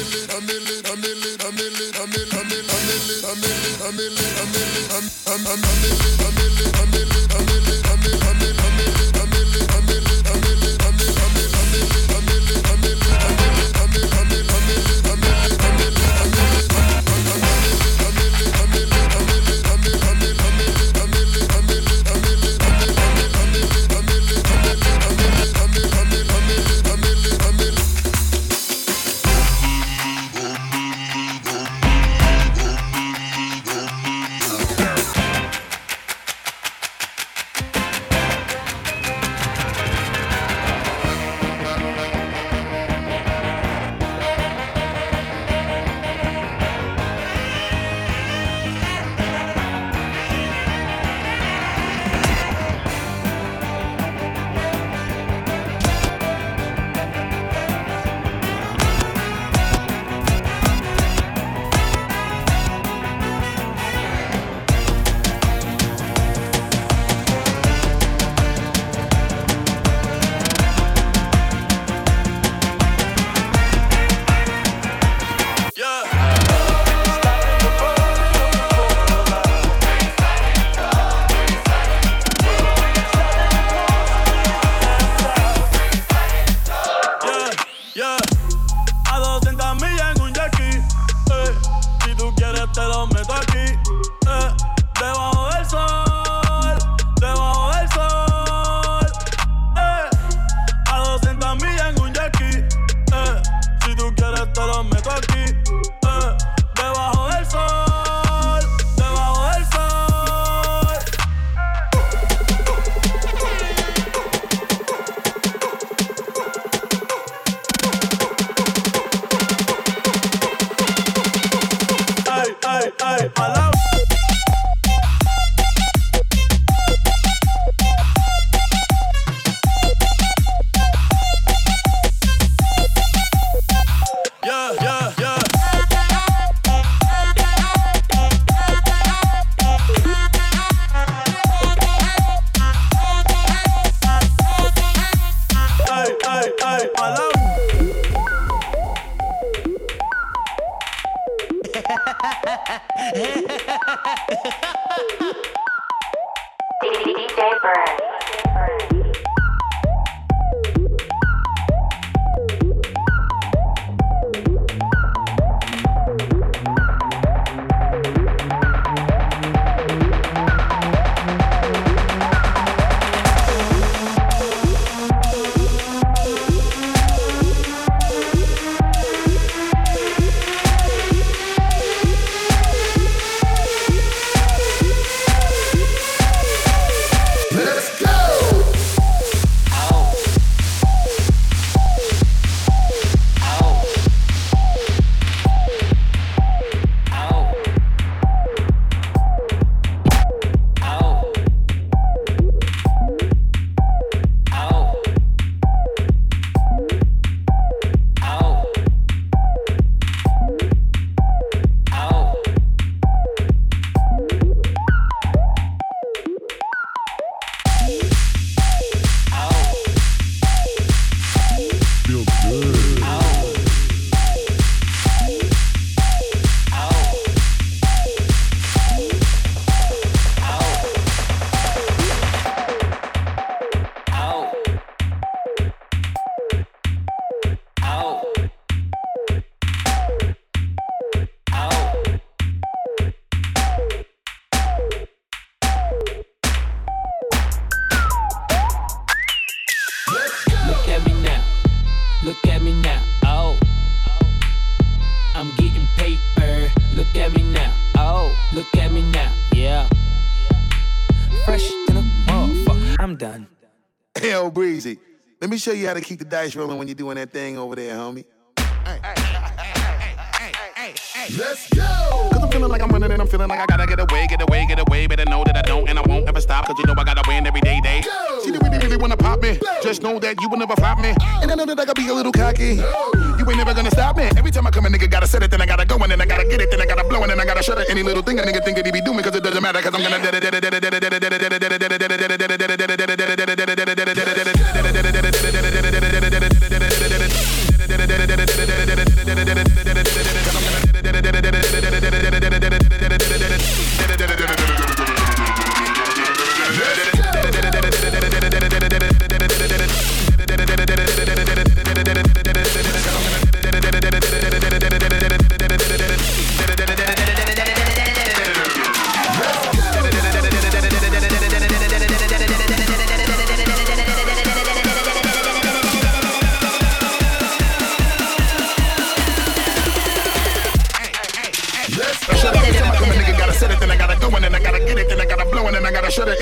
million, a million. Hell, Breezy. Let me show you how to keep the dice rolling when you're doing that thing over there, homie. Let's go! Cause I'm feeling like I'm running and I'm feeling like I gotta get away, get away, get away. Better know that I don't and I won't ever stop. Cause you know I gotta win every day, day. Go. See, you really, really wanna pop me. Go. Just know that you will never flop me. And I know that I gotta be a little cocky. Go. You ain't never gonna stop me. Every time I come, a nigga gotta set it, then I gotta go, and then I gotta get it, then I gotta blow, and then I gotta shut it. Any little thing a nigga think that he be doing, cause it doesn't matter, cause I'm gonna.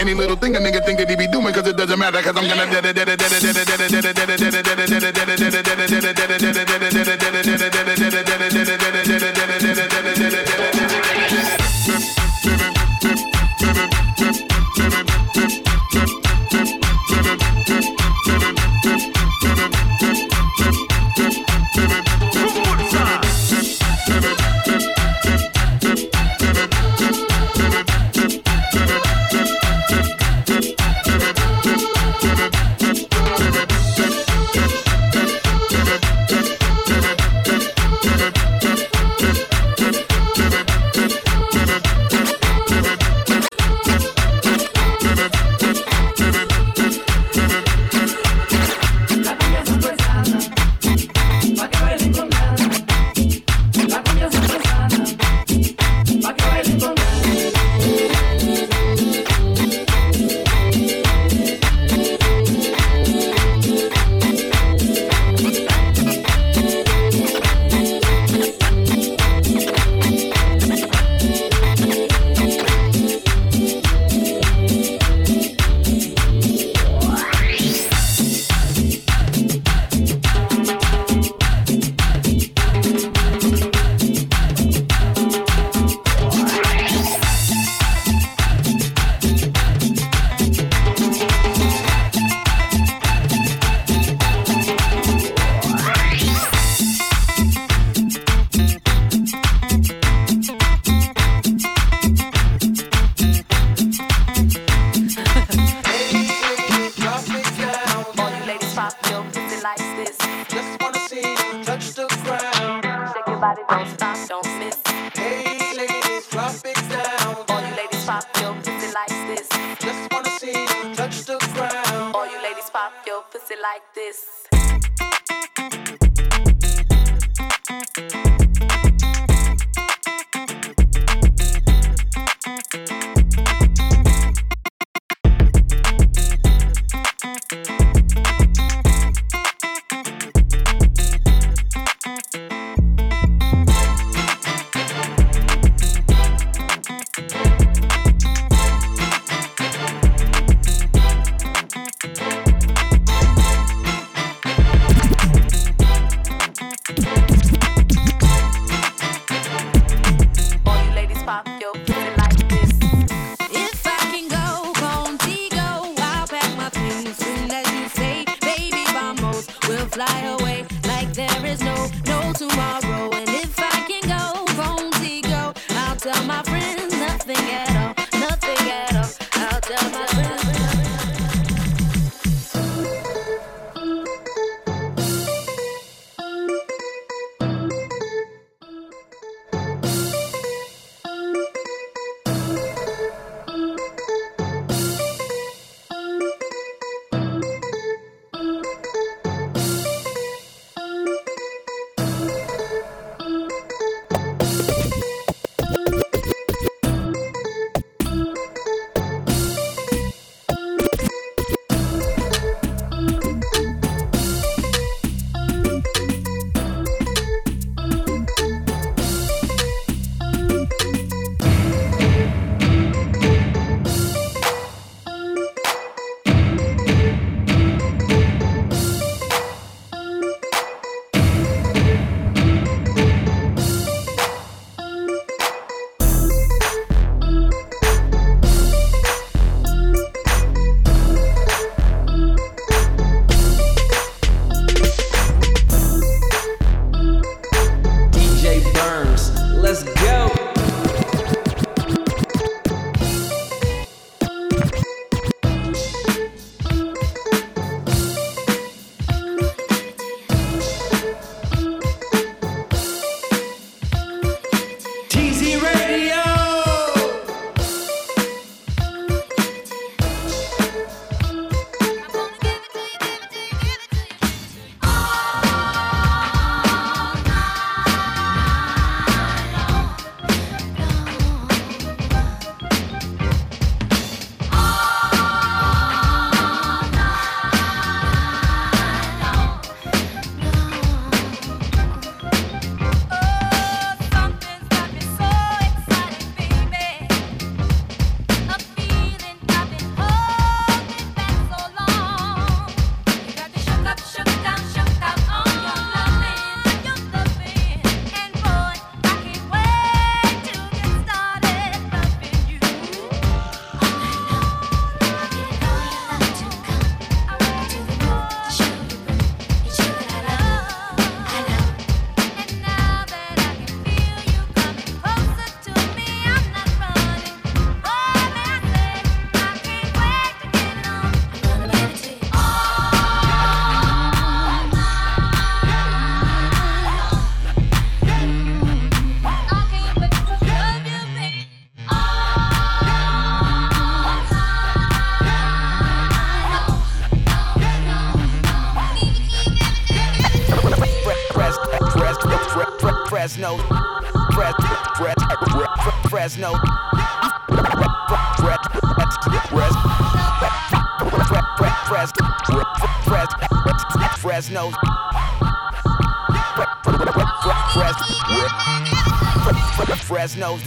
any little thing a nigga think that he be doing cause it doesn't matter cause I'm gonna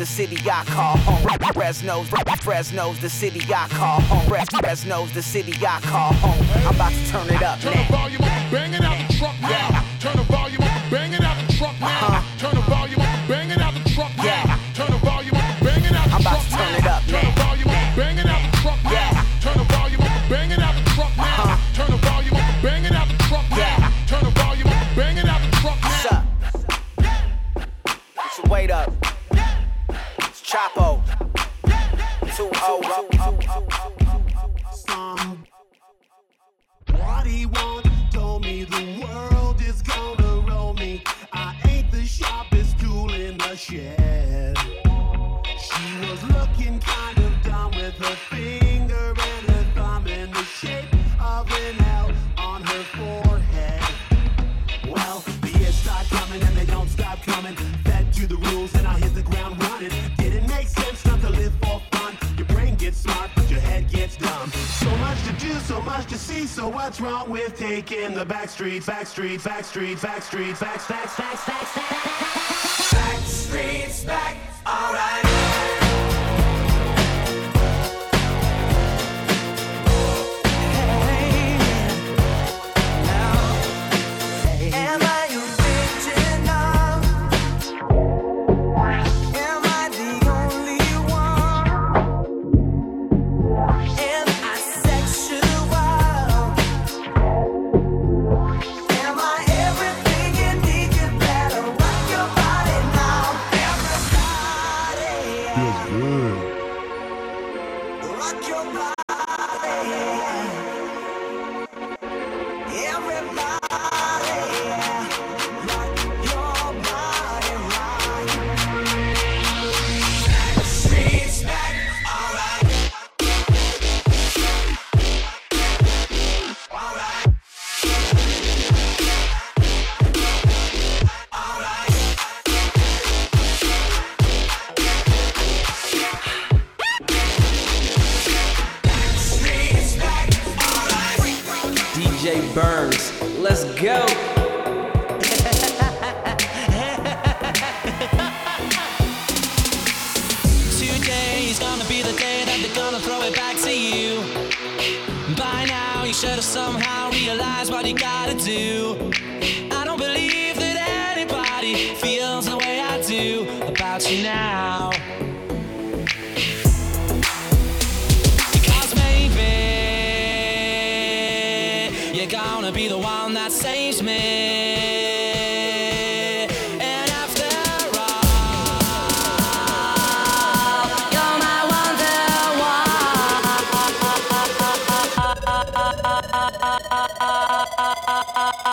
the city I call home. Fresno's, Fresno's the city I call home. Fresno's the city I call home. I'm about to turn it up. Turn now. the volume up, bang it out the truck now. Turn the volume up, bang it out the truck now. Uh-huh. Turn the volume up, bang it out the truck now. Turn the volume up, bang it out the truck now. I'm about to turn it up now. Turn the volume up, bang it out the truck now. Turn the volume up, bang it out backstreet, backstreet, backstreet, backstreet, backstreet, backstreet, backstreet.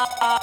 uh, uh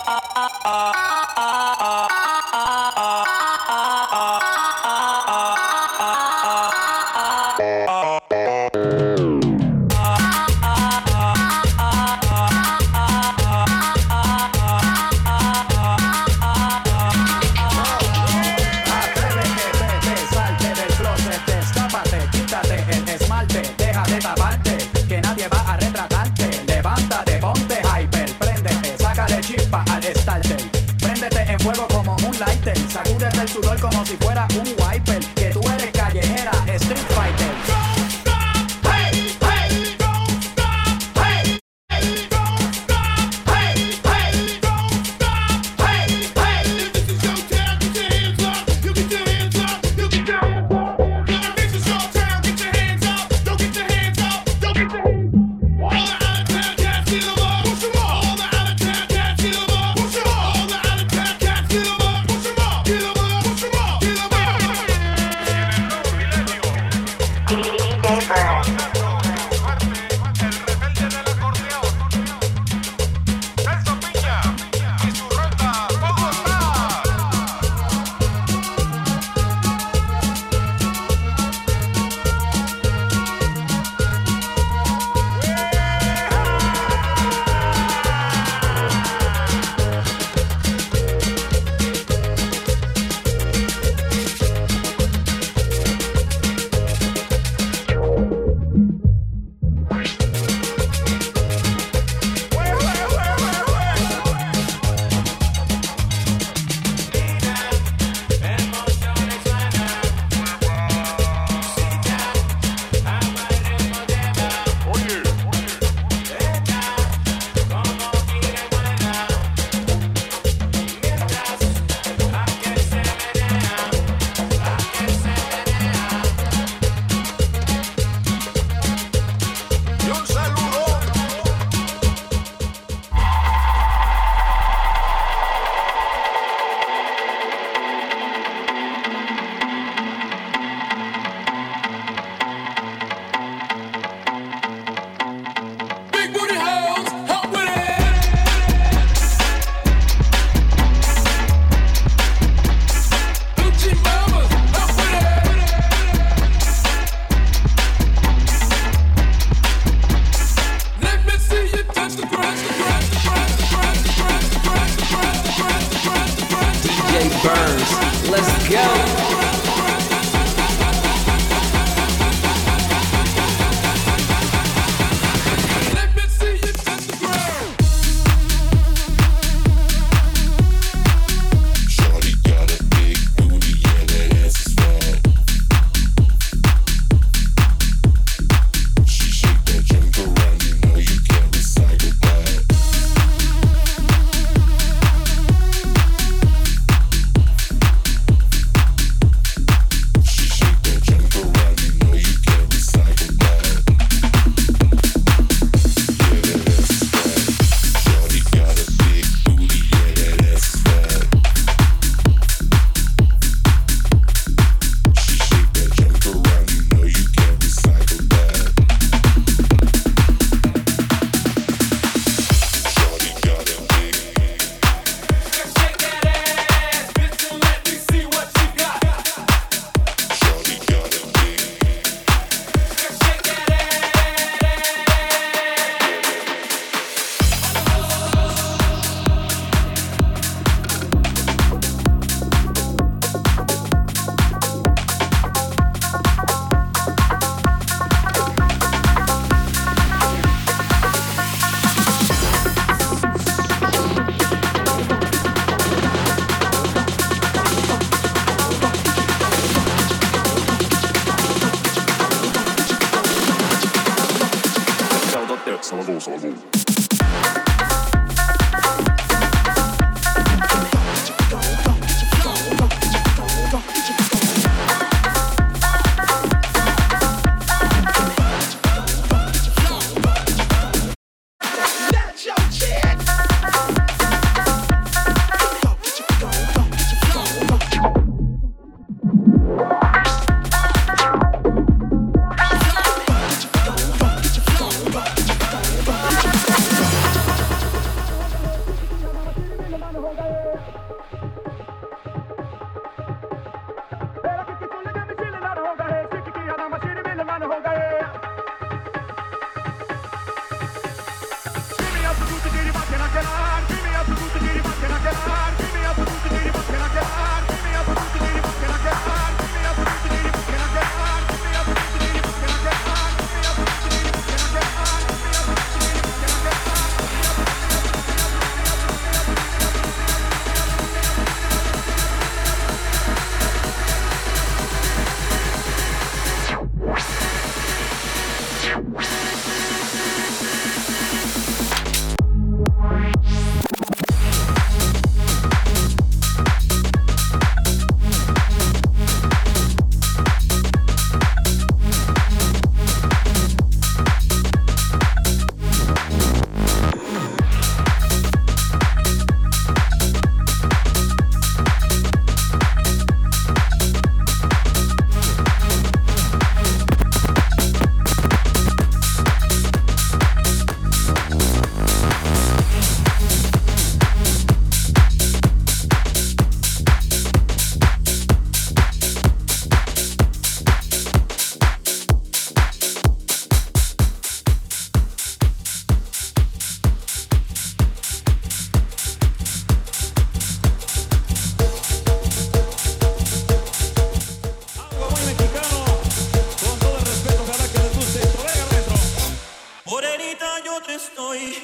estoy.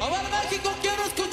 A ver, México, quiero escuchar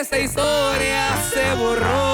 Esta historia se borró